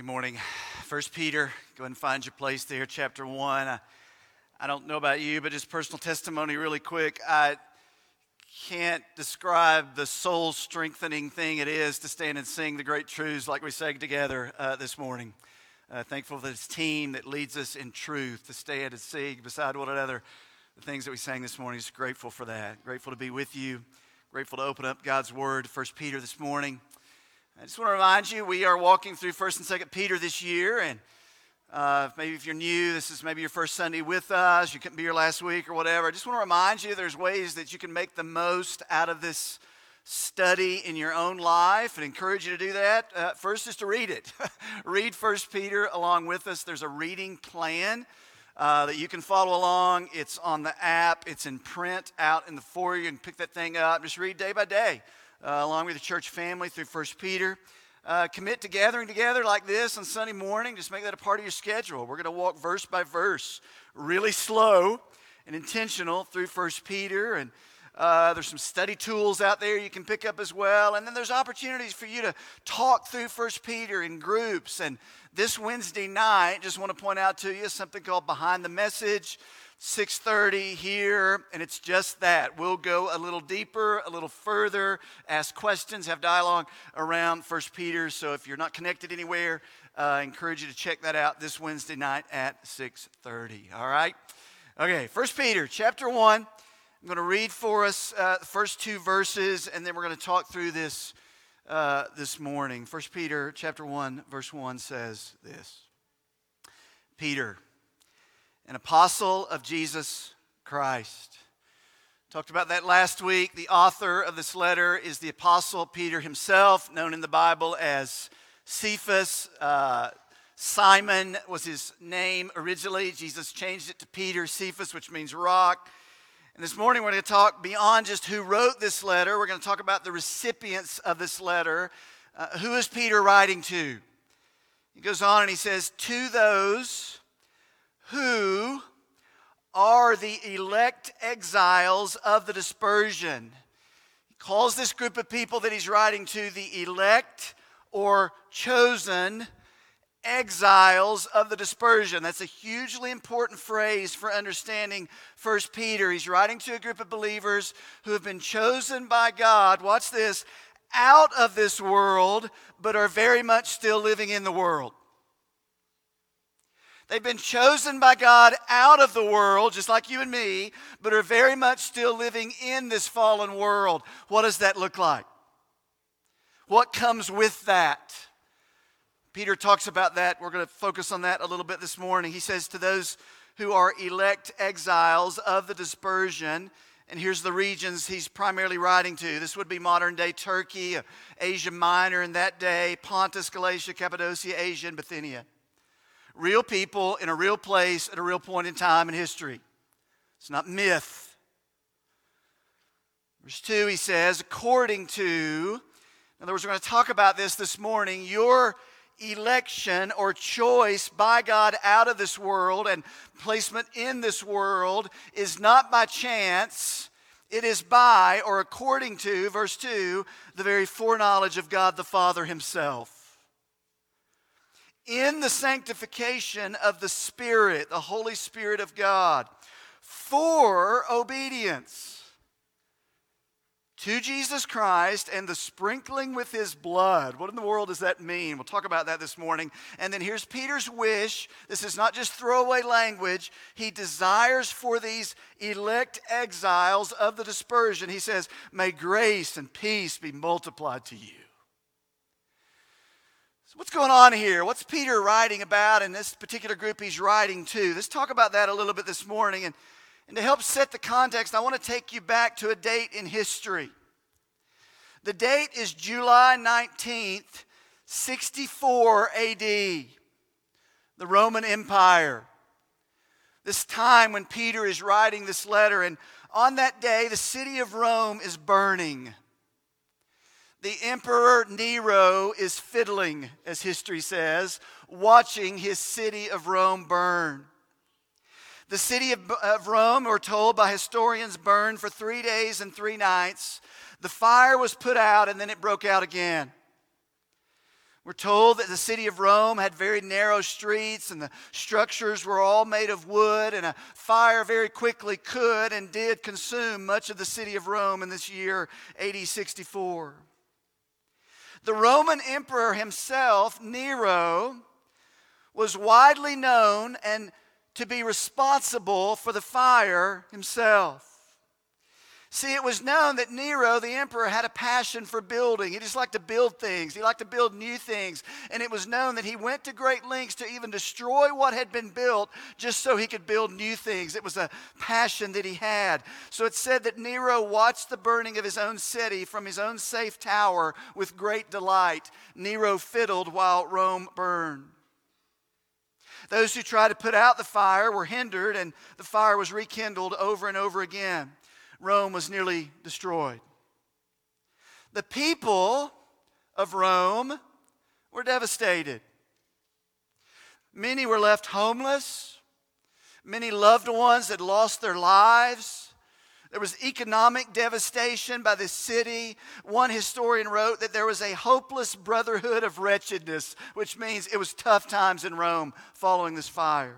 Good morning. First Peter, go and find your place there, chapter one. I, I don't know about you, but just personal testimony, really quick. I can't describe the soul strengthening thing it is to stand and sing the great truths like we sang together uh, this morning. Uh, thankful for this team that leads us in truth to stand and sing beside one another the things that we sang this morning. Just grateful for that. Grateful to be with you. Grateful to open up God's Word, First Peter this morning. I just want to remind you, we are walking through 1st and 2nd Peter this year, and uh, maybe if you're new, this is maybe your first Sunday with us, you couldn't be here last week or whatever. I just want to remind you there's ways that you can make the most out of this study in your own life and encourage you to do that. Uh, first is to read it. read First Peter along with us. There's a reading plan. Uh, that you can follow along. It's on the app, it's in print out in the foyer. You can pick that thing up. Just read day by day uh, along with the church family through First Peter. Uh, commit to gathering together like this on Sunday morning. Just make that a part of your schedule. We're going to walk verse by verse, really slow and intentional through First Peter. And uh, there's some study tools out there you can pick up as well. And then there's opportunities for you to talk through First Peter in groups. And this Wednesday night, just want to point out to you something called Behind the Message. 6:30 here and it's just that. We'll go a little deeper, a little further, ask questions, have dialogue around First Peter. So if you're not connected anywhere, uh, I encourage you to check that out this Wednesday night at 6:30. All right? Okay, First Peter chapter 1. I'm going to read for us uh, the first two verses and then we're going to talk through this uh, this morning. First Peter chapter 1 verse 1 says this. Peter an apostle of Jesus Christ. Talked about that last week. The author of this letter is the apostle Peter himself, known in the Bible as Cephas. Uh, Simon was his name originally. Jesus changed it to Peter, Cephas, which means rock. And this morning we're going to talk beyond just who wrote this letter. We're going to talk about the recipients of this letter. Uh, who is Peter writing to? He goes on and he says, To those who are the elect exiles of the dispersion. He calls this group of people that he's writing to the elect or chosen exiles of the dispersion. That's a hugely important phrase for understanding First Peter. He's writing to a group of believers who have been chosen by God. Watch this out of this world, but are very much still living in the world. They've been chosen by God out of the world, just like you and me, but are very much still living in this fallen world. What does that look like? What comes with that? Peter talks about that. We're going to focus on that a little bit this morning. He says to those who are elect exiles of the dispersion, and here's the regions he's primarily writing to. This would be modern day Turkey, Asia Minor in that day, Pontus, Galatia, Cappadocia, Asia, and Bithynia real people in a real place at a real point in time in history. It's not myth. Verse 2, he says, according to, in other words, we're going to talk about this this morning, your election or choice by God out of this world and placement in this world is not by chance. It is by, or according to, verse 2, the very foreknowledge of God the Father Himself in the sanctification of the Spirit, the Holy Spirit of God, for obedience to Jesus Christ and the sprinkling with his blood. What in the world does that mean? We'll talk about that this morning. And then here's Peter's wish. This is not just throwaway language. He desires for these elect exiles of the dispersion. He says, May grace and peace be multiplied to you. So, what's going on here? What's Peter writing about in this particular group he's writing to? Let's talk about that a little bit this morning. And, and to help set the context, I want to take you back to a date in history. The date is July 19th, 64 AD, the Roman Empire. This time when Peter is writing this letter, and on that day, the city of Rome is burning. The Emperor Nero is fiddling, as history says, watching his city of Rome burn. The city of, of Rome, we're told by historians, burned for three days and three nights. The fire was put out and then it broke out again. We're told that the city of Rome had very narrow streets and the structures were all made of wood, and a fire very quickly could and did consume much of the city of Rome in this year AD 64. The Roman emperor himself, Nero, was widely known and to be responsible for the fire himself. See, it was known that Nero, the emperor, had a passion for building. He just liked to build things, he liked to build new things. And it was known that he went to great lengths to even destroy what had been built just so he could build new things. It was a passion that he had. So it said that Nero watched the burning of his own city from his own safe tower with great delight. Nero fiddled while Rome burned. Those who tried to put out the fire were hindered, and the fire was rekindled over and over again. Rome was nearly destroyed. The people of Rome were devastated. Many were left homeless. Many loved ones had lost their lives. There was economic devastation by the city. One historian wrote that there was a hopeless brotherhood of wretchedness, which means it was tough times in Rome following this fire.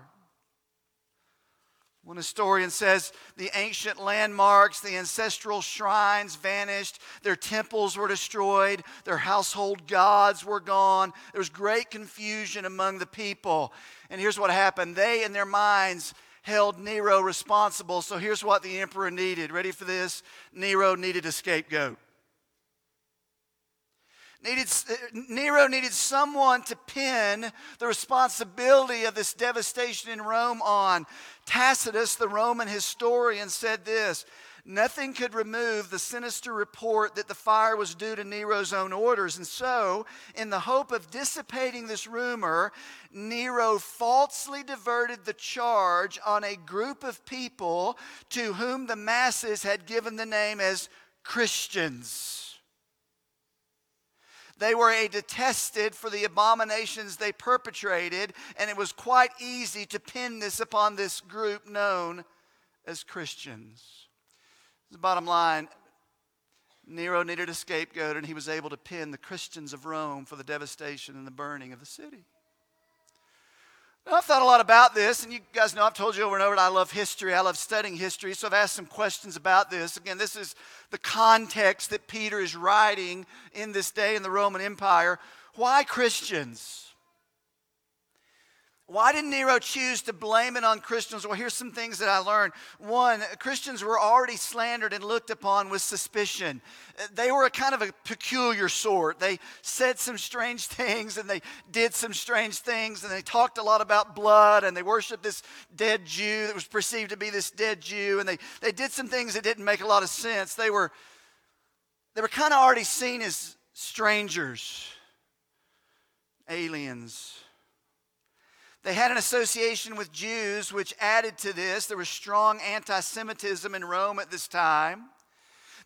One historian says the ancient landmarks, the ancestral shrines vanished, their temples were destroyed, their household gods were gone. There was great confusion among the people. And here's what happened they, in their minds, held Nero responsible. So here's what the emperor needed. Ready for this? Nero needed a scapegoat. Needed, uh, Nero needed someone to pin the responsibility of this devastation in Rome on. Tacitus, the Roman historian, said this Nothing could remove the sinister report that the fire was due to Nero's own orders. And so, in the hope of dissipating this rumor, Nero falsely diverted the charge on a group of people to whom the masses had given the name as Christians. They were detested for the abominations they perpetrated, and it was quite easy to pin this upon this group known as Christians. The bottom line Nero needed a scapegoat, and he was able to pin the Christians of Rome for the devastation and the burning of the city. Now, I've thought a lot about this, and you guys know I've told you over and over that I love history. I love studying history, so I've asked some questions about this. Again, this is the context that Peter is writing in this day in the Roman Empire. Why Christians? Why did Nero choose to blame it on Christians? Well, here's some things that I learned. One, Christians were already slandered and looked upon with suspicion. They were a kind of a peculiar sort. They said some strange things and they did some strange things and they talked a lot about blood and they worshiped this dead Jew that was perceived to be this dead Jew and they, they did some things that didn't make a lot of sense. They were, they were kind of already seen as strangers, aliens they had an association with Jews, which added to this. There was strong anti Semitism in Rome at this time.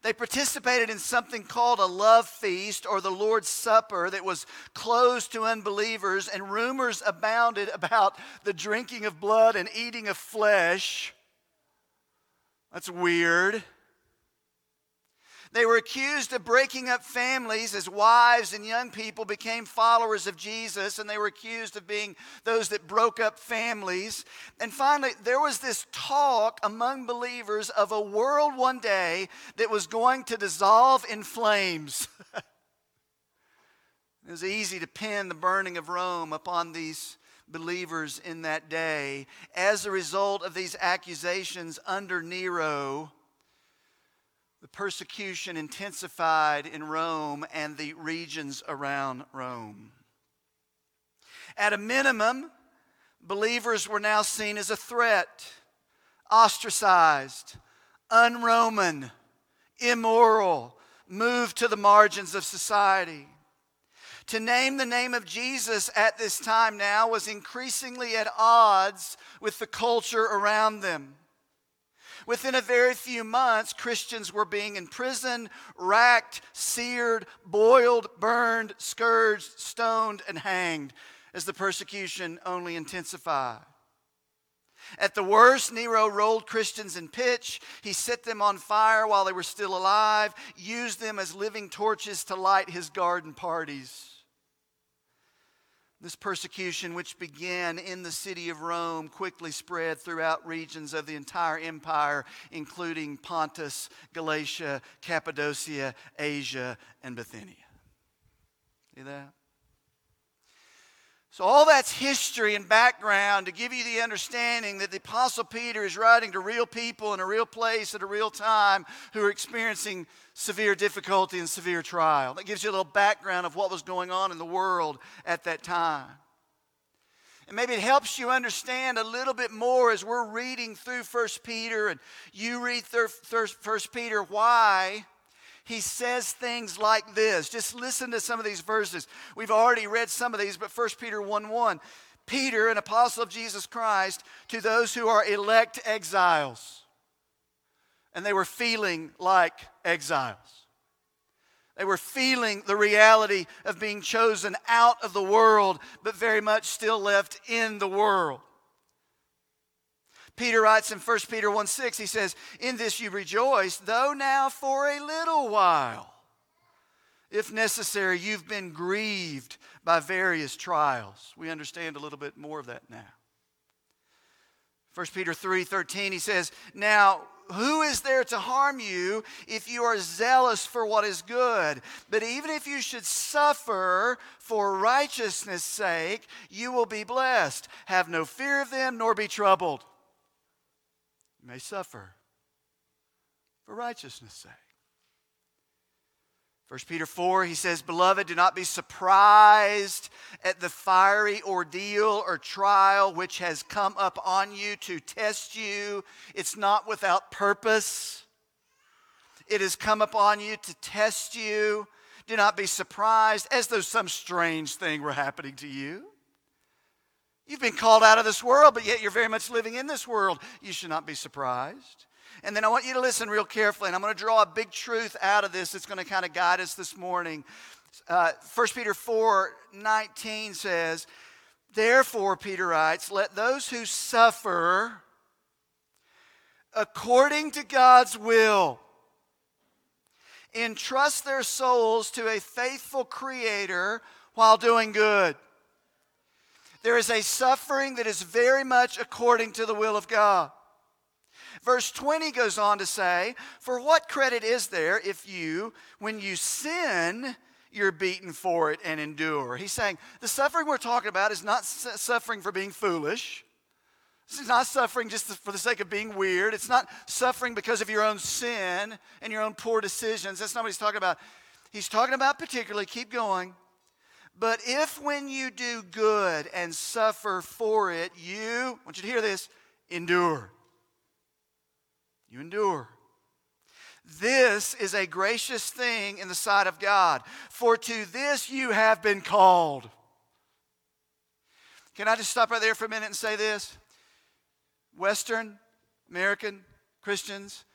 They participated in something called a love feast or the Lord's Supper that was closed to unbelievers, and rumors abounded about the drinking of blood and eating of flesh. That's weird. They were accused of breaking up families as wives and young people became followers of Jesus, and they were accused of being those that broke up families. And finally, there was this talk among believers of a world one day that was going to dissolve in flames. it was easy to pin the burning of Rome upon these believers in that day. As a result of these accusations under Nero, the persecution intensified in Rome and the regions around Rome. At a minimum, believers were now seen as a threat, ostracized, un-Roman, immoral, moved to the margins of society. To name the name of Jesus at this time now was increasingly at odds with the culture around them. Within a very few months, Christians were being imprisoned, racked, seared, boiled, burned, scourged, stoned, and hanged as the persecution only intensified. At the worst, Nero rolled Christians in pitch. He set them on fire while they were still alive, used them as living torches to light his garden parties. This persecution, which began in the city of Rome, quickly spread throughout regions of the entire empire, including Pontus, Galatia, Cappadocia, Asia, and Bithynia. See that? So, all that's history and background to give you the understanding that the Apostle Peter is writing to real people in a real place at a real time who are experiencing severe difficulty and severe trial. That gives you a little background of what was going on in the world at that time. And maybe it helps you understand a little bit more as we're reading through 1 Peter and you read 1 Peter why he says things like this. Just listen to some of these verses. We've already read some of these, but 1 Peter 1 1. Peter, an apostle of Jesus Christ, to those who are elect exiles. And they were feeling like exiles. They were feeling the reality of being chosen out of the world, but very much still left in the world. Peter writes in 1 Peter 1 6, he says, In this you rejoice, though now for a little while, if necessary, you've been grieved by various trials. We understand a little bit more of that now. 1 Peter 3 13, he says, Now, who is there to harm you if you are zealous for what is good? But even if you should suffer for righteousness' sake, you will be blessed. Have no fear of them, nor be troubled may suffer for righteousness' sake. 1 Peter 4, he says, Beloved, do not be surprised at the fiery ordeal or trial which has come up on you to test you. It's not without purpose. It has come upon you to test you. Do not be surprised as though some strange thing were happening to you. You've been called out of this world, but yet you're very much living in this world. You should not be surprised. And then I want you to listen real carefully, and I'm going to draw a big truth out of this that's going to kind of guide us this morning. Uh, 1 Peter 4 19 says, Therefore, Peter writes, let those who suffer according to God's will entrust their souls to a faithful Creator while doing good. There is a suffering that is very much according to the will of God. Verse 20 goes on to say, For what credit is there if you, when you sin, you're beaten for it and endure? He's saying the suffering we're talking about is not suffering for being foolish. This is not suffering just for the sake of being weird. It's not suffering because of your own sin and your own poor decisions. That's not what he's talking about. He's talking about particularly, keep going, but if when you do good and suffer for it, you, I want you to hear this, endure. You endure. This is a gracious thing in the sight of God, for to this you have been called. Can I just stop right there for a minute and say this? Western American Christians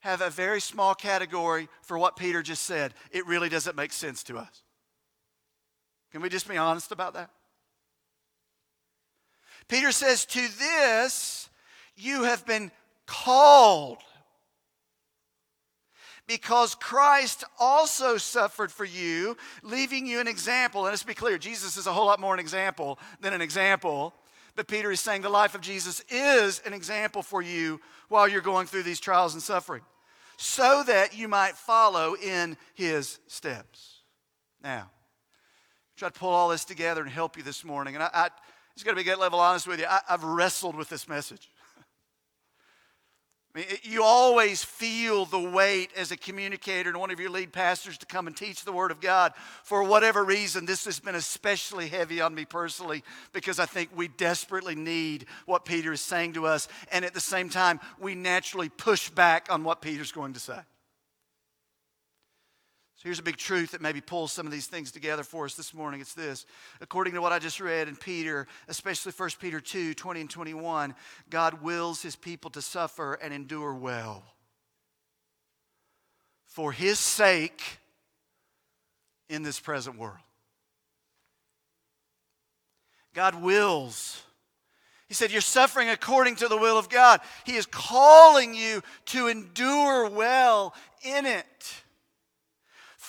have a very small category for what Peter just said. It really doesn't make sense to us. Can we just be honest about that? Peter says, To this you have been called because Christ also suffered for you, leaving you an example. And let's be clear, Jesus is a whole lot more an example than an example. But Peter is saying the life of Jesus is an example for you while you're going through these trials and suffering, so that you might follow in his steps. Now, try to pull all this together and help you this morning. And I, I just got to be get level honest with you. I, I've wrestled with this message. I mean, you always feel the weight as a communicator and one of your lead pastors to come and teach the Word of God. For whatever reason, this has been especially heavy on me personally because I think we desperately need what Peter is saying to us. And at the same time, we naturally push back on what Peter's going to say. So here's a big truth that maybe pulls some of these things together for us this morning. It's this. According to what I just read in Peter, especially 1 Peter 2 20 and 21, God wills his people to suffer and endure well. For his sake in this present world. God wills. He said, You're suffering according to the will of God. He is calling you to endure well in it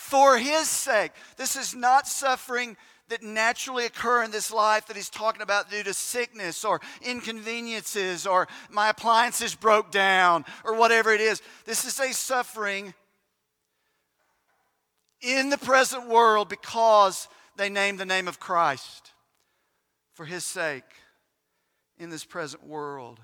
for his sake. This is not suffering that naturally occur in this life that he's talking about due to sickness or inconveniences or my appliances broke down or whatever it is. This is a suffering in the present world because they name the name of Christ for his sake in this present world.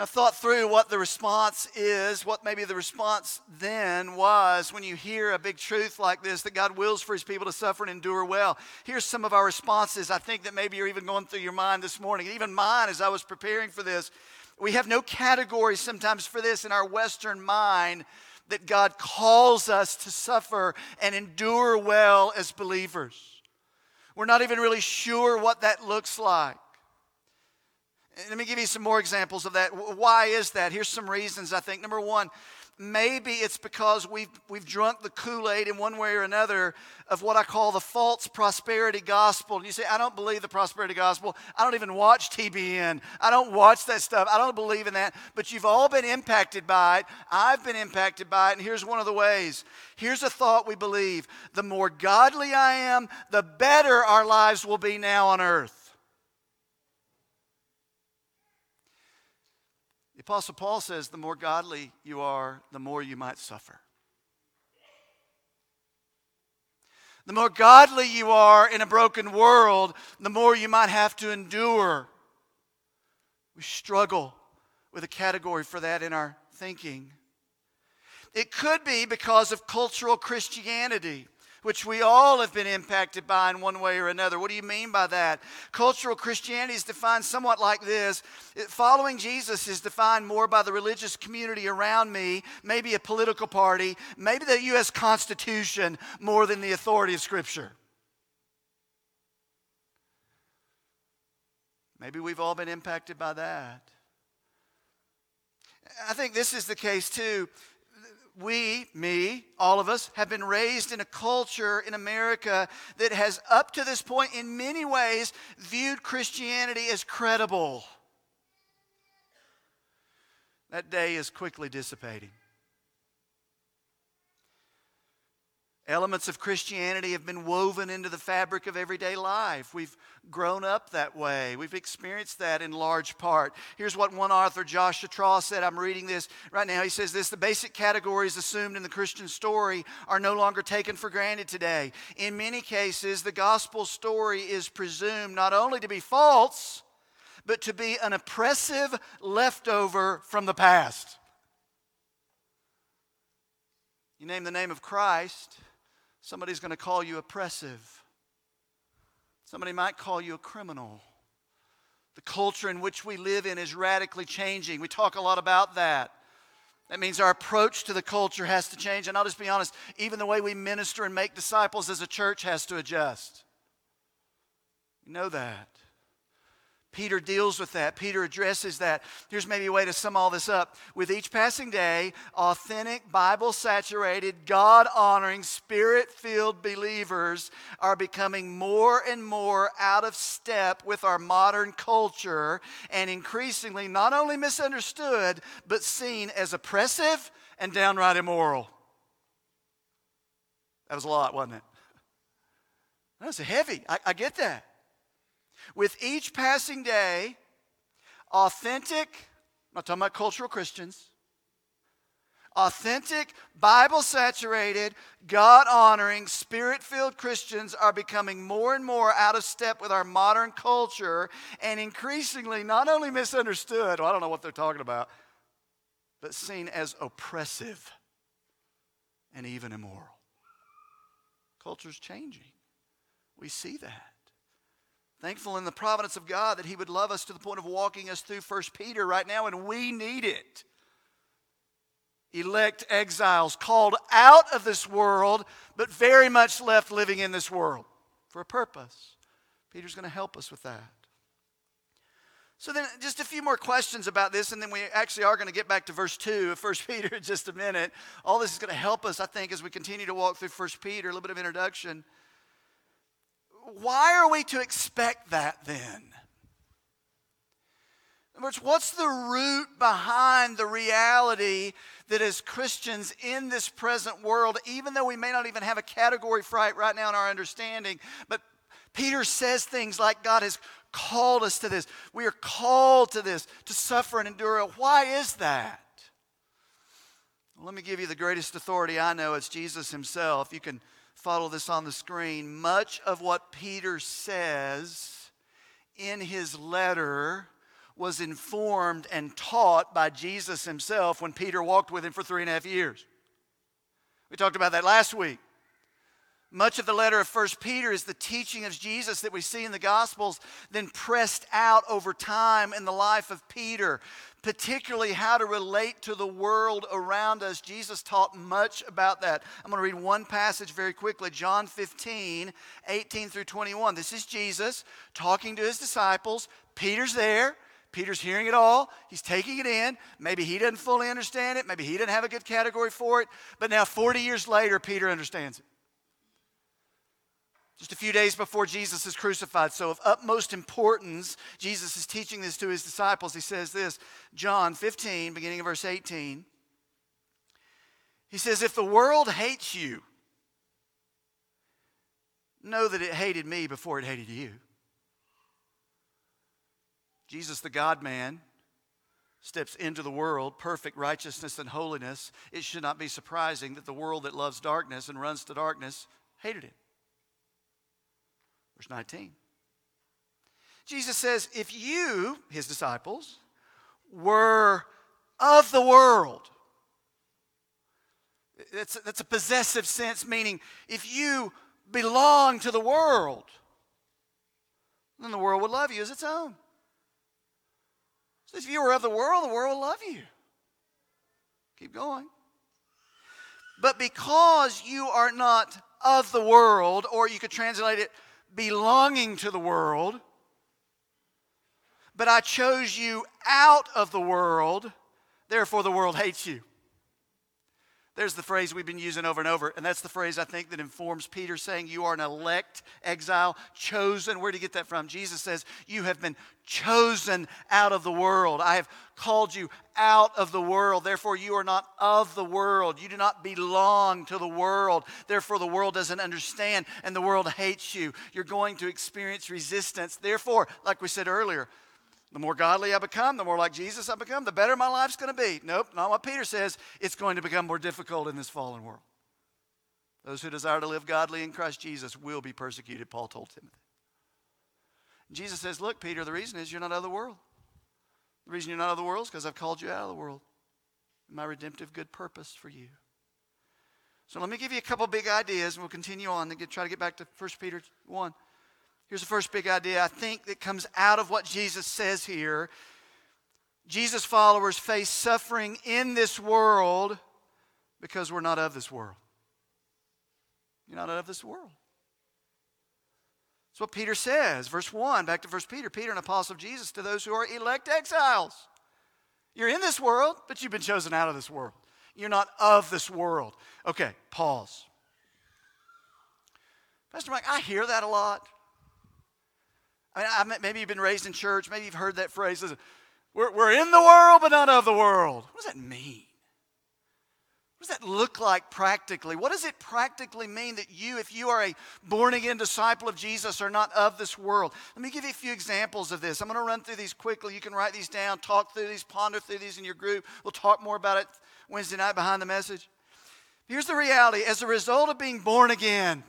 I thought through what the response is, what maybe the response then was when you hear a big truth like this that God wills for his people to suffer and endure well. Here's some of our responses. I think that maybe you're even going through your mind this morning, even mine as I was preparing for this. We have no category sometimes for this in our Western mind that God calls us to suffer and endure well as believers. We're not even really sure what that looks like. Let me give you some more examples of that. Why is that? Here's some reasons I think. Number one, maybe it's because we've, we've drunk the Kool Aid in one way or another of what I call the false prosperity gospel. You say, I don't believe the prosperity gospel. I don't even watch TBN. I don't watch that stuff. I don't believe in that. But you've all been impacted by it. I've been impacted by it. And here's one of the ways. Here's a thought we believe the more godly I am, the better our lives will be now on earth. Apostle Paul says the more godly you are, the more you might suffer. The more godly you are in a broken world, the more you might have to endure. We struggle with a category for that in our thinking. It could be because of cultural Christianity which we all have been impacted by in one way or another. What do you mean by that? Cultural Christianity is defined somewhat like this uh, following Jesus is defined more by the religious community around me, maybe a political party, maybe the U.S. Constitution, more than the authority of Scripture. Maybe we've all been impacted by that. I think this is the case too we, me, all of us, have been raised in a culture in America that has, up to this point, in many ways, viewed Christianity as credible. That day is quickly dissipating. Elements of Christianity have been woven into the fabric of everyday life. We've grown up that way. We've experienced that in large part. Here's what one author, Josh Chatraw, said. I'm reading this right now. He says this The basic categories assumed in the Christian story are no longer taken for granted today. In many cases, the gospel story is presumed not only to be false, but to be an oppressive leftover from the past. You name the name of Christ Somebody's going to call you oppressive. Somebody might call you a criminal. The culture in which we live in is radically changing. We talk a lot about that. That means our approach to the culture has to change. And I'll just be honest, even the way we minister and make disciples as a church has to adjust. We know that. Peter deals with that. Peter addresses that. Here's maybe a way to sum all this up. With each passing day, authentic, Bible saturated, God honoring, spirit filled believers are becoming more and more out of step with our modern culture and increasingly not only misunderstood, but seen as oppressive and downright immoral. That was a lot, wasn't it? That's heavy. I, I get that. With each passing day, authentic, I'm not talking about cultural Christians, authentic, Bible saturated, God honoring, spirit filled Christians are becoming more and more out of step with our modern culture and increasingly not only misunderstood, well, I don't know what they're talking about, but seen as oppressive and even immoral. Culture's changing. We see that. Thankful in the providence of God that He would love us to the point of walking us through First Peter right now, and we need it. Elect exiles called out of this world, but very much left living in this world for a purpose. Peter's going to help us with that. So then just a few more questions about this, and then we actually are going to get back to verse 2 of 1 Peter in just a minute. All this is going to help us, I think, as we continue to walk through 1 Peter, a little bit of introduction why are we to expect that then? words, what's the root behind the reality that as Christians in this present world, even though we may not even have a category for it right now in our understanding, but Peter says things like God has called us to this. We are called to this, to suffer and endure. Why is that? Well, let me give you the greatest authority I know. It's Jesus himself. You can follow this on the screen. Much of what Peter says in his letter was informed and taught by Jesus himself when Peter walked with him for three and a half years. We talked about that last week. Much of the letter of 1 Peter is the teaching of Jesus that we see in the Gospels, then pressed out over time in the life of Peter, particularly how to relate to the world around us. Jesus taught much about that. I'm going to read one passage very quickly John 15, 18 through 21. This is Jesus talking to his disciples. Peter's there. Peter's hearing it all. He's taking it in. Maybe he doesn't fully understand it. Maybe he didn't have a good category for it. But now, 40 years later, Peter understands it just a few days before Jesus is crucified. So, of utmost importance, Jesus is teaching this to his disciples. He says this John 15, beginning of verse 18. He says, If the world hates you, know that it hated me before it hated you. Jesus, the God man, steps into the world, perfect righteousness and holiness. It should not be surprising that the world that loves darkness and runs to darkness hated him. Verse 19. Jesus says, If you, his disciples, were of the world, that's, that's a possessive sense, meaning if you belong to the world, then the world would love you as its own. So if you were of the world, the world will love you. Keep going. But because you are not of the world, or you could translate it, belonging to the world, but I chose you out of the world, therefore the world hates you. There's the phrase we've been using over and over, and that's the phrase I think that informs Peter saying, You are an elect exile, chosen. Where did he get that from? Jesus says, You have been chosen out of the world. I have called you out of the world. Therefore, you are not of the world. You do not belong to the world. Therefore, the world doesn't understand, and the world hates you. You're going to experience resistance. Therefore, like we said earlier, the more godly I become, the more like Jesus I become, the better my life's going to be. Nope, not what Peter says. It's going to become more difficult in this fallen world. Those who desire to live godly in Christ Jesus will be persecuted, Paul told Timothy. Jesus says, Look, Peter, the reason is you're not of the world. The reason you're not of the world is because I've called you out of the world. My redemptive good purpose for you. So let me give you a couple big ideas and we'll continue on and try to get back to 1 Peter 1. Here's the first big idea I think that comes out of what Jesus says here. Jesus' followers face suffering in this world because we're not of this world. You're not of this world. That's what Peter says. Verse 1, back to verse Peter. Peter, an apostle of Jesus, to those who are elect exiles. You're in this world, but you've been chosen out of this world. You're not of this world. Okay, pause. Pastor Mike, I hear that a lot. I mean, maybe you've been raised in church. Maybe you've heard that phrase. We're, we're in the world, but not of the world. What does that mean? What does that look like practically? What does it practically mean that you, if you are a born again disciple of Jesus, are not of this world? Let me give you a few examples of this. I'm going to run through these quickly. You can write these down, talk through these, ponder through these in your group. We'll talk more about it Wednesday night behind the message. Here's the reality as a result of being born again,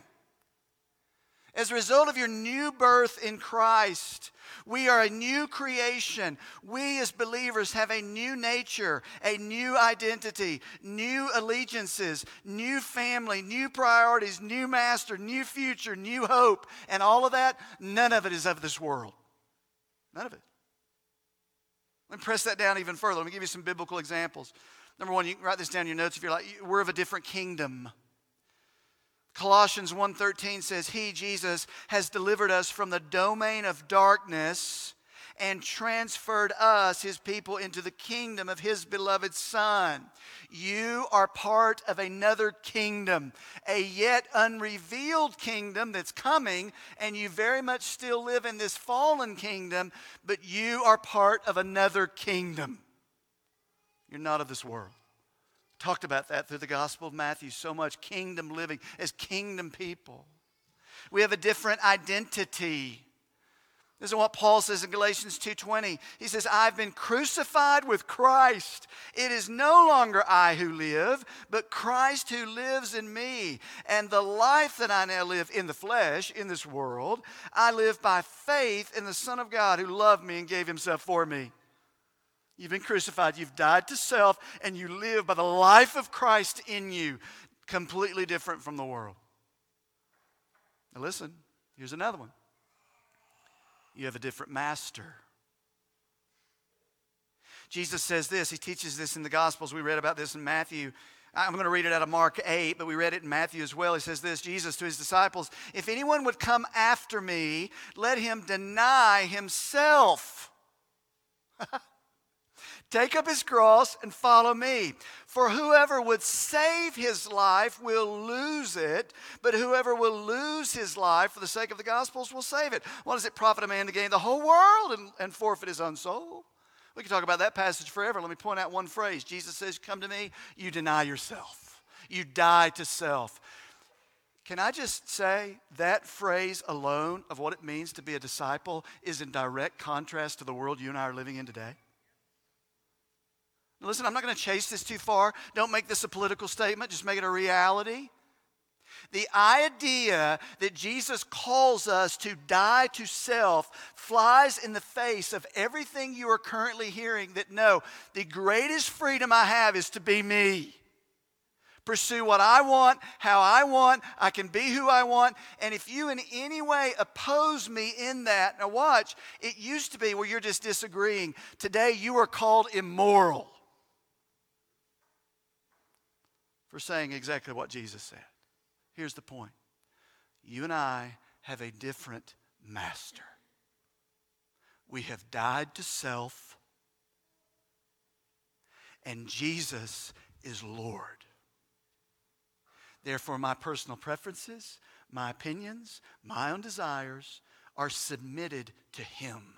as a result of your new birth in Christ, we are a new creation. We as believers have a new nature, a new identity, new allegiances, new family, new priorities, new master, new future, new hope. And all of that, none of it is of this world. None of it. Let me press that down even further. Let me give you some biblical examples. Number one, you can write this down in your notes if you're like, we're of a different kingdom. Colossians 1:13 says he Jesus has delivered us from the domain of darkness and transferred us, his people, into the kingdom of his beloved Son. You are part of another kingdom, a yet unrevealed kingdom that's coming, and you very much still live in this fallen kingdom, but you are part of another kingdom. You're not of this world. Talked about that through the Gospel of Matthew so much kingdom living as kingdom people. We have a different identity. This is what Paul says in Galatians 2:20. He says, "I've been crucified with Christ. It is no longer I who live, but Christ who lives in me. And the life that I now live in the flesh, in this world, I live by faith in the Son of God who loved me and gave himself for me." You've been crucified, you've died to self, and you live by the life of Christ in you, completely different from the world. Now, listen, here's another one you have a different master. Jesus says this, he teaches this in the Gospels. We read about this in Matthew. I'm going to read it out of Mark 8, but we read it in Matthew as well. He says this Jesus to his disciples, If anyone would come after me, let him deny himself. Take up his cross and follow me. For whoever would save his life will lose it, but whoever will lose his life for the sake of the gospels will save it. What does it profit a man to gain the whole world and, and forfeit his own soul? We can talk about that passage forever. Let me point out one phrase. Jesus says, Come to me, you deny yourself, you die to self. Can I just say that phrase alone of what it means to be a disciple is in direct contrast to the world you and I are living in today? Listen, I'm not going to chase this too far. Don't make this a political statement, just make it a reality. The idea that Jesus calls us to die to self flies in the face of everything you are currently hearing that no, the greatest freedom I have is to be me. Pursue what I want, how I want, I can be who I want. And if you in any way oppose me in that, now watch, it used to be where you're just disagreeing. Today you are called immoral. For saying exactly what Jesus said. Here's the point you and I have a different master. We have died to self, and Jesus is Lord. Therefore, my personal preferences, my opinions, my own desires are submitted to Him.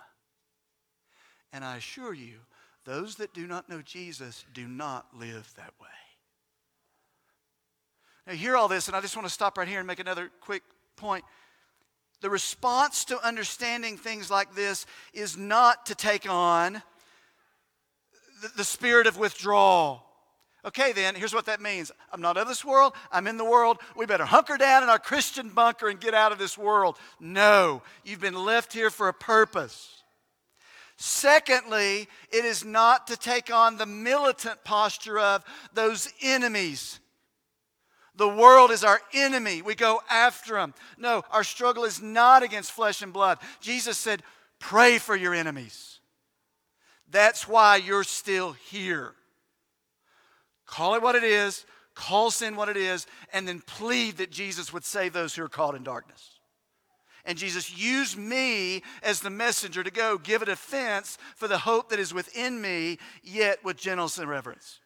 And I assure you, those that do not know Jesus do not live that way. Now, hear all this, and I just want to stop right here and make another quick point. The response to understanding things like this is not to take on the, the spirit of withdrawal. Okay, then, here's what that means I'm not of this world, I'm in the world. We better hunker down in our Christian bunker and get out of this world. No, you've been left here for a purpose. Secondly, it is not to take on the militant posture of those enemies the world is our enemy. We go after them. No, our struggle is not against flesh and blood. Jesus said, Pray for your enemies. That's why you're still here. Call it what it is, call sin what it is, and then plead that Jesus would save those who are caught in darkness. And Jesus used me as the messenger to go give a defense for the hope that is within me, yet with gentleness and reverence.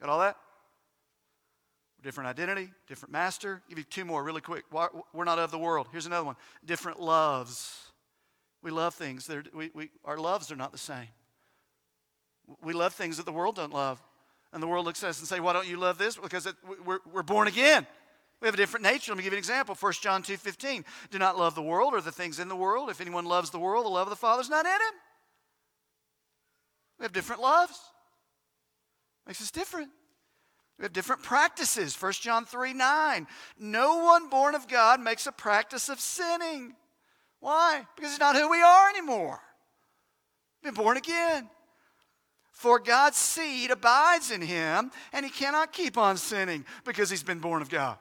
Got all that? Different identity, different master. I'll give you two more really quick. We're not of the world. Here's another one different loves. We love things. We, we, our loves are not the same. We love things that the world don't love. And the world looks at us and say, why don't you love this? Because it, we're, we're born again. We have a different nature. Let me give you an example. 1 John 2.15, Do not love the world or the things in the world. If anyone loves the world, the love of the Father is not in him. We have different loves. Makes us different. We have different practices. 1 John 3 9. No one born of God makes a practice of sinning. Why? Because it's not who we are anymore. We've been born again. For God's seed abides in him, and he cannot keep on sinning because he's been born of God.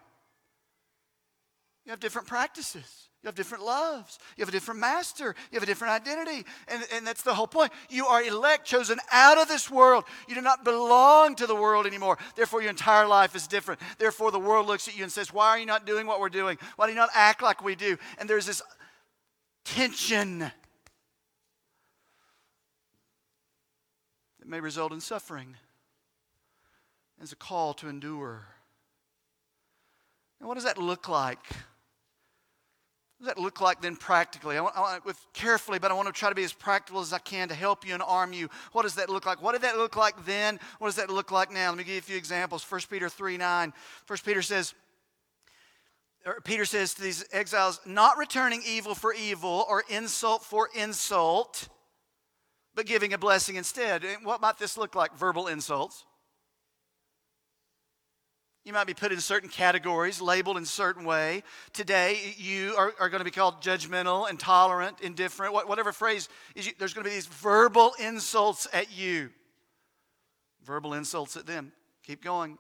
You have different practices. You have different loves. You have a different master. You have a different identity. And, and that's the whole point. You are elect, chosen out of this world. You do not belong to the world anymore. Therefore, your entire life is different. Therefore, the world looks at you and says, Why are you not doing what we're doing? Why do you not act like we do? And there's this tension. That may result in suffering. It's a call to endure. And what does that look like? What does that look like then practically? I want, I want, with carefully, but I want to try to be as practical as I can to help you and arm you. What does that look like? What did that look like then? What does that look like now? Let me give you a few examples. 1 Peter 3 9. 1 Peter says, Peter says to these exiles, not returning evil for evil or insult for insult, but giving a blessing instead. And What might this look like? Verbal insults. You might be put in certain categories, labeled in certain way. Today, you are, are going to be called judgmental, intolerant, indifferent, whatever phrase is. There's going to be these verbal insults at you, verbal insults at them. Keep going.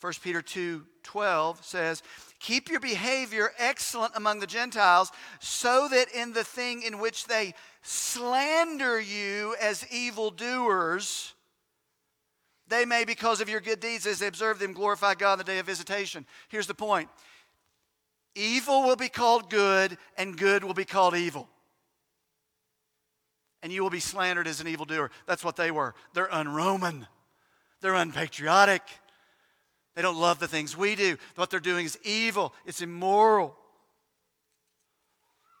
1 Peter 2 12 says, Keep your behavior excellent among the Gentiles, so that in the thing in which they slander you as evildoers, they may, because of your good deeds, as they observe them, glorify God in the day of visitation. Here's the point evil will be called good, and good will be called evil. And you will be slandered as an evildoer. That's what they were. They're un-Roman. They're unpatriotic. They don't love the things we do. What they're doing is evil, it's immoral.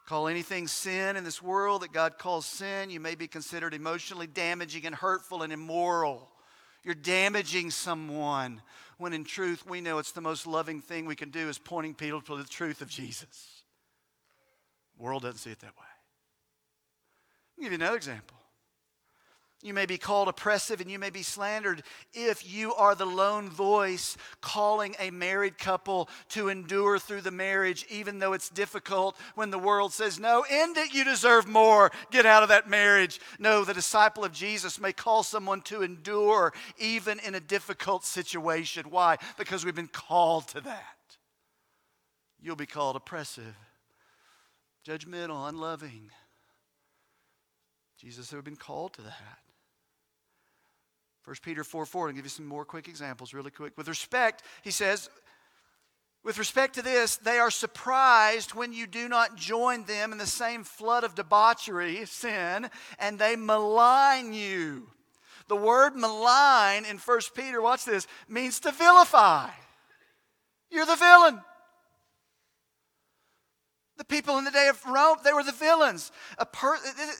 Call anything sin in this world that God calls sin, you may be considered emotionally damaging and hurtful and immoral. You're damaging someone when in truth we know it's the most loving thing we can do is pointing people to the truth of Jesus. The world doesn't see it that way. I'll give you another example. You may be called oppressive and you may be slandered if you are the lone voice calling a married couple to endure through the marriage, even though it's difficult when the world says, No, end it, you deserve more, get out of that marriage. No, the disciple of Jesus may call someone to endure even in a difficult situation. Why? Because we've been called to that. You'll be called oppressive, judgmental, unloving. Jesus have been called to that. 1 Peter 4 4, I'll give you some more quick examples, really quick. With respect, he says, with respect to this, they are surprised when you do not join them in the same flood of debauchery, sin, and they malign you. The word malign in 1 Peter, watch this, means to vilify. You're the villain. The people in the day of Rome, they were the villains. A per,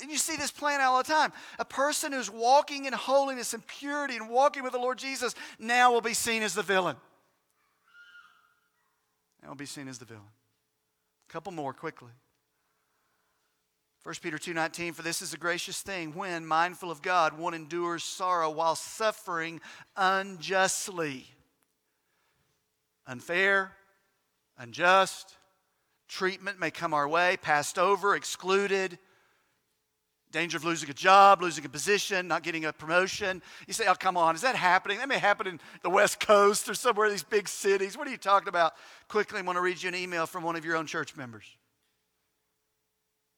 you see this out all the time. A person who's walking in holiness and purity and walking with the Lord Jesus now will be seen as the villain. Now will be seen as the villain. A couple more quickly. 1 Peter 2:19 for this is a gracious thing when mindful of God one endures sorrow while suffering unjustly. Unfair, unjust, treatment may come our way, passed over, excluded, danger of losing a job, losing a position, not getting a promotion. You say, oh, come on, is that happening? That may happen in the West Coast or somewhere in these big cities. What are you talking about? Quickly, I want to read you an email from one of your own church members.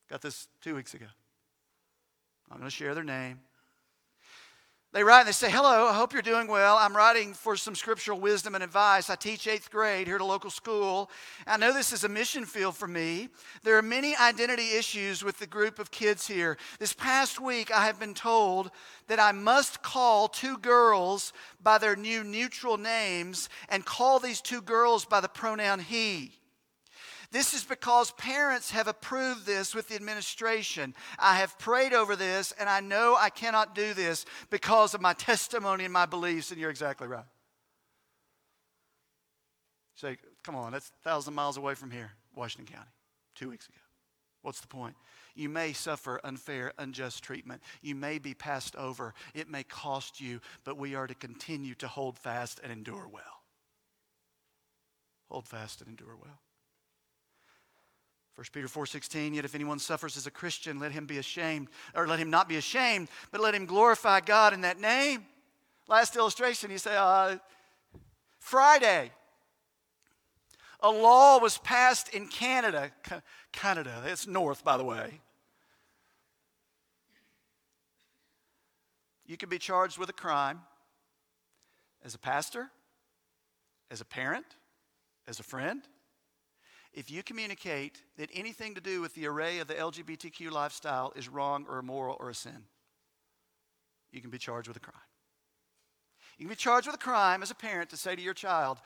Got this two weeks ago. I'm going to share their name. They write and they say, Hello, I hope you're doing well. I'm writing for some scriptural wisdom and advice. I teach eighth grade here at a local school. I know this is a mission field for me. There are many identity issues with the group of kids here. This past week, I have been told that I must call two girls by their new neutral names and call these two girls by the pronoun he. This is because parents have approved this with the administration. I have prayed over this, and I know I cannot do this because of my testimony and my beliefs, and you're exactly right. Say, come on, that's a thousand miles away from here, Washington County, two weeks ago. What's the point? You may suffer unfair, unjust treatment. You may be passed over. It may cost you, but we are to continue to hold fast and endure well. Hold fast and endure well. 1 Peter 4:16 Yet if anyone suffers as a Christian let him be ashamed or let him not be ashamed but let him glorify God in that name. Last illustration you say uh, Friday a law was passed in Canada Canada it's north by the way. You could be charged with a crime as a pastor, as a parent, as a friend if you communicate that anything to do with the array of the LGBTQ lifestyle is wrong or immoral or a sin, you can be charged with a crime. You can be charged with a crime as a parent to say to your child,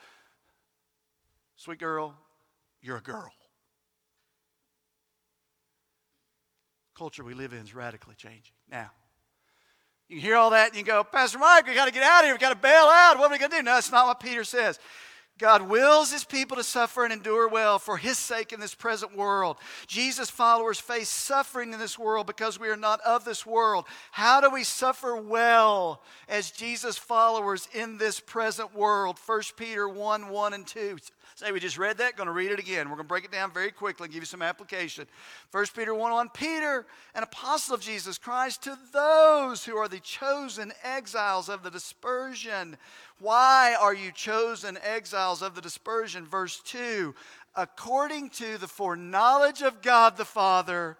Sweet girl, you're a girl. Culture we live in is radically changing. Now, you hear all that and you go, Pastor Mike, we got to get out of here. We got to bail out. What are we going to do? No, that's not what Peter says. God wills his people to suffer and endure well for his sake in this present world. Jesus' followers face suffering in this world because we are not of this world. How do we suffer well as Jesus' followers in this present world? 1 Peter 1 1 and 2 Say, we just read that, going to read it again. We're going to break it down very quickly and give you some application. 1 Peter 1 1 Peter, an apostle of Jesus Christ, to those who are the chosen exiles of the dispersion. Why are you chosen exiles of the dispersion? Verse 2 According to the foreknowledge of God the Father,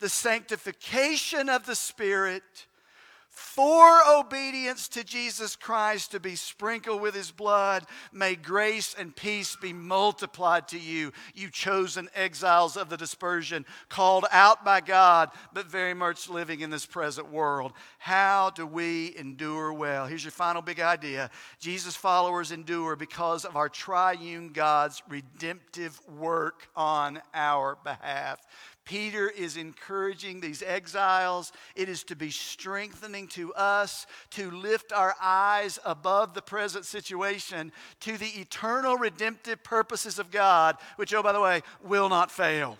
the sanctification of the Spirit, for obedience to Jesus Christ to be sprinkled with his blood, may grace and peace be multiplied to you, you chosen exiles of the dispersion, called out by God, but very much living in this present world. How do we endure well? Here's your final big idea Jesus' followers endure because of our triune God's redemptive work on our behalf. Peter is encouraging these exiles. It is to be strengthening to us to lift our eyes above the present situation to the eternal redemptive purposes of God, which, oh, by the way, will not fail.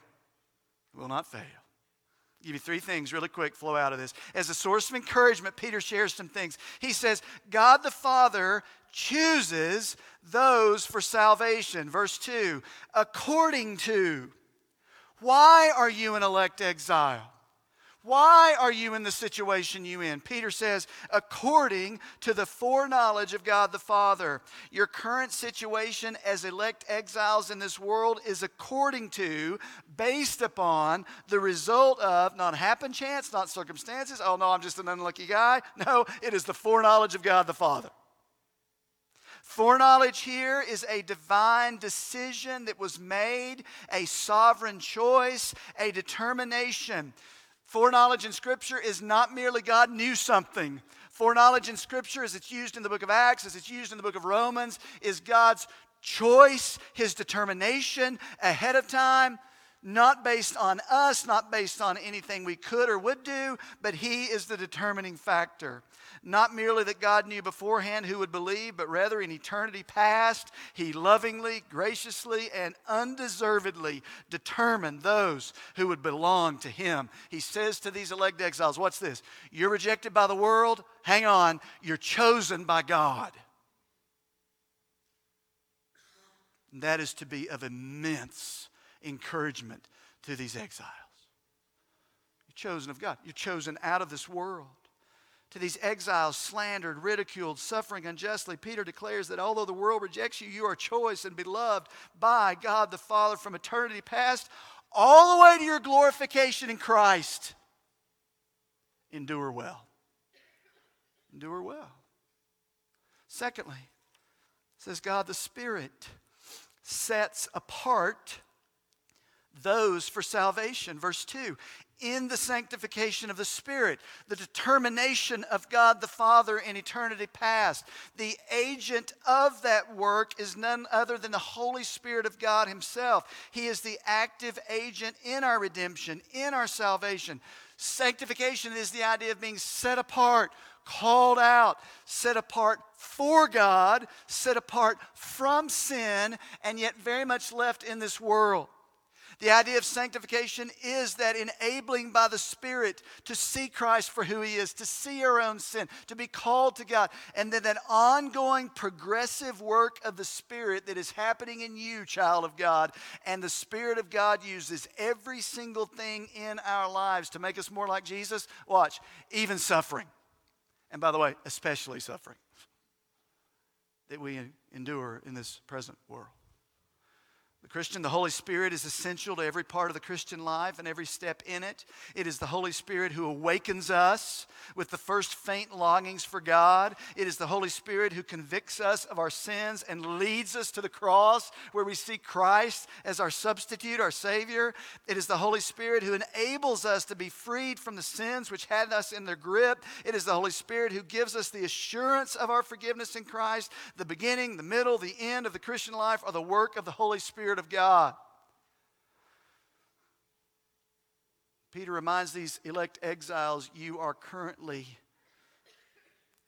Will not fail. I'll give you three things really quick flow out of this. As a source of encouragement, Peter shares some things. He says, God the Father chooses those for salvation. Verse 2 according to why are you an elect exile? Why are you in the situation you in? Peter says, according to the foreknowledge of God the Father. Your current situation as elect exiles in this world is according to, based upon, the result of not happen chance, not circumstances. Oh no, I'm just an unlucky guy. No, it is the foreknowledge of God the Father. Foreknowledge here is a divine decision that was made, a sovereign choice, a determination. Foreknowledge in Scripture is not merely God knew something. Foreknowledge in Scripture, as it's used in the book of Acts, as it's used in the book of Romans, is God's choice, his determination ahead of time not based on us, not based on anything we could or would do, but He is the determining factor. Not merely that God knew beforehand who would believe, but rather in eternity past, He lovingly, graciously, and undeservedly determined those who would belong to Him. He says to these elect exiles, What's this? You're rejected by the world? Hang on, you're chosen by God. And that is to be of immense encouragement to these exiles. You're chosen of God, you're chosen out of this world. To these exiles, slandered, ridiculed, suffering unjustly, Peter declares that although the world rejects you, you are choice and beloved by God the Father from eternity past, all the way to your glorification in Christ. Endure well. Endure well. Secondly, says God the Spirit sets apart those for salvation. Verse 2 in the sanctification of the Spirit, the determination of God the Father in eternity past. The agent of that work is none other than the Holy Spirit of God Himself. He is the active agent in our redemption, in our salvation. Sanctification is the idea of being set apart, called out, set apart for God, set apart from sin, and yet very much left in this world. The idea of sanctification is that enabling by the Spirit to see Christ for who He is, to see our own sin, to be called to God, and then that ongoing progressive work of the Spirit that is happening in you, child of God. And the Spirit of God uses every single thing in our lives to make us more like Jesus. Watch, even suffering. And by the way, especially suffering that we endure in this present world. The Christian, the Holy Spirit is essential to every part of the Christian life and every step in it. It is the Holy Spirit who awakens us with the first faint longings for God. It is the Holy Spirit who convicts us of our sins and leads us to the cross where we see Christ as our substitute, our Savior. It is the Holy Spirit who enables us to be freed from the sins which had us in their grip. It is the Holy Spirit who gives us the assurance of our forgiveness in Christ. The beginning, the middle, the end of the Christian life are the work of the Holy Spirit Spirit of God. Peter reminds these elect exiles you are currently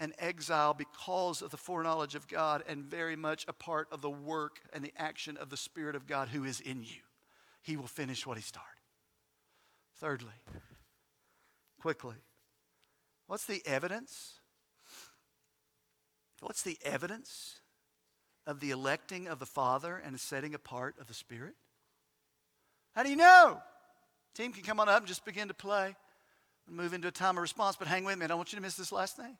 an exile because of the foreknowledge of God and very much a part of the work and the action of the Spirit of God who is in you. He will finish what He started. Thirdly, quickly, what's the evidence? What's the evidence of the electing of the Father and the setting apart of the Spirit? How do you know? Team can come on up and just begin to play and move into a time of response, but hang with me. I don't want you to miss this last thing.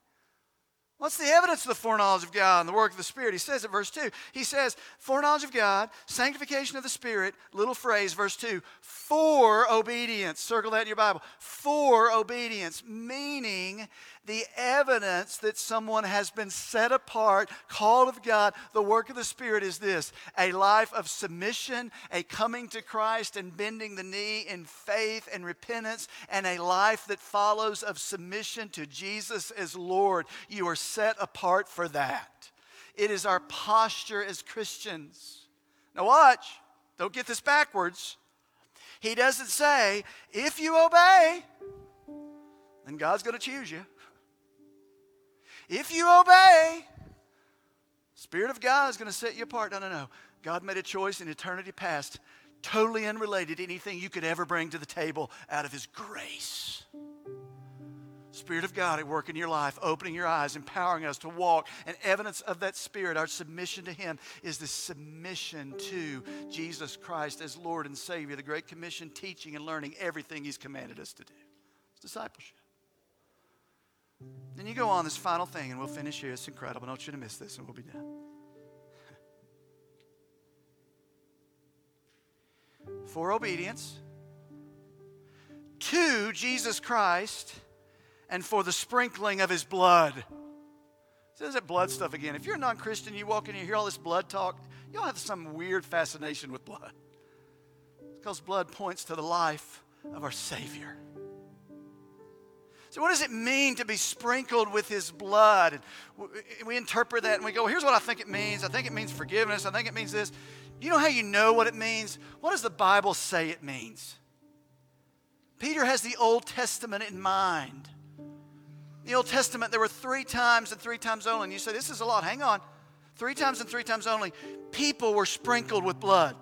What's the evidence of the foreknowledge of God and the work of the Spirit? He says at verse 2. He says, foreknowledge of God, sanctification of the Spirit, little phrase, verse 2, for obedience. Circle that in your Bible. For obedience, meaning the evidence that someone has been set apart, called of God. The work of the Spirit is this a life of submission, a coming to Christ and bending the knee in faith and repentance, and a life that follows of submission to Jesus as Lord. You are set apart for that. It is our posture as Christians. Now, watch, don't get this backwards. He doesn't say, if you obey, then God's going to choose you. If you obey, Spirit of God is going to set you apart. No, no, no. God made a choice in eternity past, totally unrelated to anything you could ever bring to the table out of His grace. Spirit of God at work in your life, opening your eyes, empowering us to walk. And evidence of that Spirit, our submission to Him, is the submission to Jesus Christ as Lord and Savior, the Great Commission, teaching and learning everything He's commanded us to do. It's discipleship. Then you go on this final thing, and we'll finish here. It's incredible. I don't want you to miss this, and we'll be done. For obedience to Jesus Christ and for the sprinkling of his blood. Says that blood stuff again. If you're a non Christian, you walk in and you hear all this blood talk, you'll have some weird fascination with blood. Because blood points to the life of our Savior. So, what does it mean to be sprinkled with his blood? And we interpret that and we go, here's what I think it means. I think it means forgiveness. I think it means this. You know how you know what it means? What does the Bible say it means? Peter has the Old Testament in mind. the Old Testament, there were three times and three times only. And you say, this is a lot. Hang on. Three times and three times only, people were sprinkled with blood.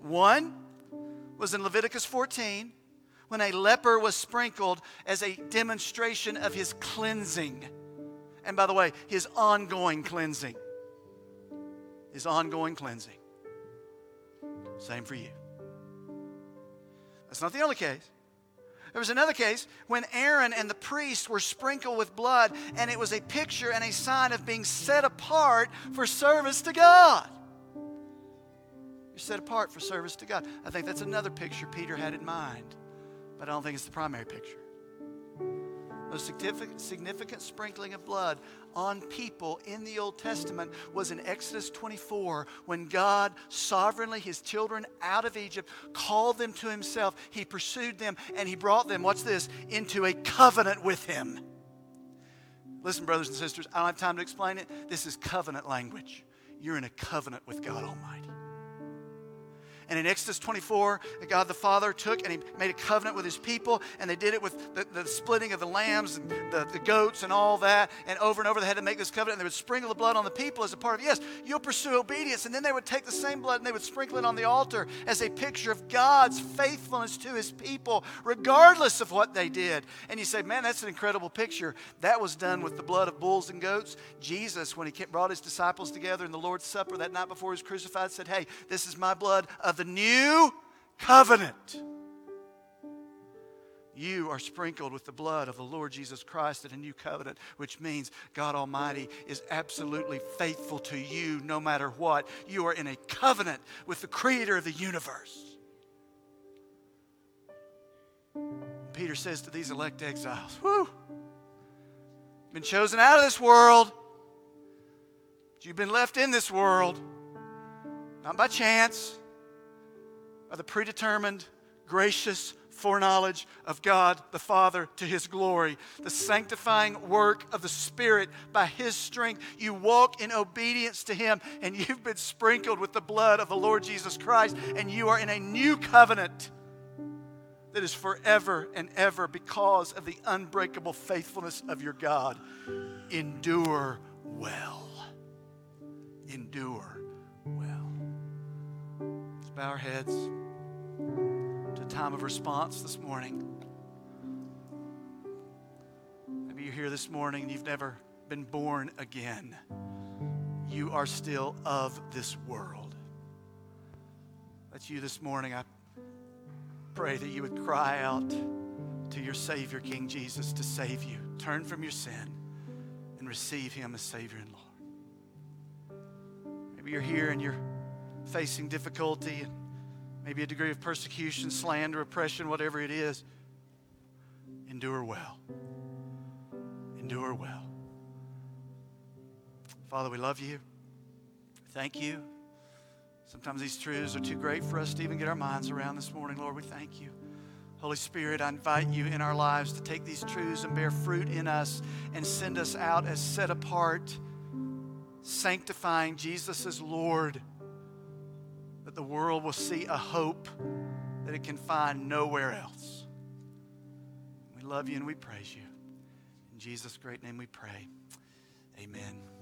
One was in Leviticus 14 when a leper was sprinkled as a demonstration of his cleansing. And by the way, his ongoing cleansing. His ongoing cleansing. Same for you. That's not the only case. There was another case when Aaron and the priest were sprinkled with blood, and it was a picture and a sign of being set apart for service to God. You're set apart for service to God. I think that's another picture Peter had in mind but I don't think it's the primary picture. The significant, significant sprinkling of blood on people in the Old Testament was in Exodus 24 when God sovereignly, his children out of Egypt, called them to himself. He pursued them and he brought them, what's this, into a covenant with him. Listen, brothers and sisters, I don't have time to explain it. This is covenant language. You're in a covenant with God Almighty. And in Exodus 24, God the Father took and He made a covenant with His people, and they did it with the, the splitting of the lambs and the, the goats and all that. And over and over, they had to make this covenant, and they would sprinkle the blood on the people as a part of, yes, you'll pursue obedience. And then they would take the same blood and they would sprinkle it on the altar as a picture of God's faithfulness to His people, regardless of what they did. And you say, man, that's an incredible picture. That was done with the blood of bulls and goats. Jesus, when He brought His disciples together in the Lord's Supper that night before He was crucified, said, hey, this is my blood of the new covenant. You are sprinkled with the blood of the Lord Jesus Christ in a new covenant, which means God Almighty is absolutely faithful to you no matter what. You are in a covenant with the Creator of the universe. Peter says to these elect exiles, Whoo! Been chosen out of this world. But you've been left in this world, not by chance, by the predetermined, gracious foreknowledge of God the Father to His glory, the sanctifying work of the Spirit by His strength. You walk in obedience to Him, and you've been sprinkled with the blood of the Lord Jesus Christ, and you are in a new covenant that is forever and ever because of the unbreakable faithfulness of your God. Endure well. Endure bow our heads to a time of response this morning. Maybe you're here this morning and you've never been born again. You are still of this world. That's you this morning. I pray that you would cry out to your Savior, King Jesus, to save you. Turn from your sin and receive Him as Savior and Lord. Maybe you're here and you're facing difficulty, maybe a degree of persecution, slander, oppression, whatever it is. Endure well. Endure well. Father, we love you. Thank you. Sometimes these truths are too great for us to even get our minds around this morning. Lord, we thank you. Holy Spirit, I invite you in our lives to take these truths and bear fruit in us and send us out as set apart, sanctifying Jesus as Lord, the world will see a hope that it can find nowhere else. We love you and we praise you. In Jesus' great name we pray. Amen.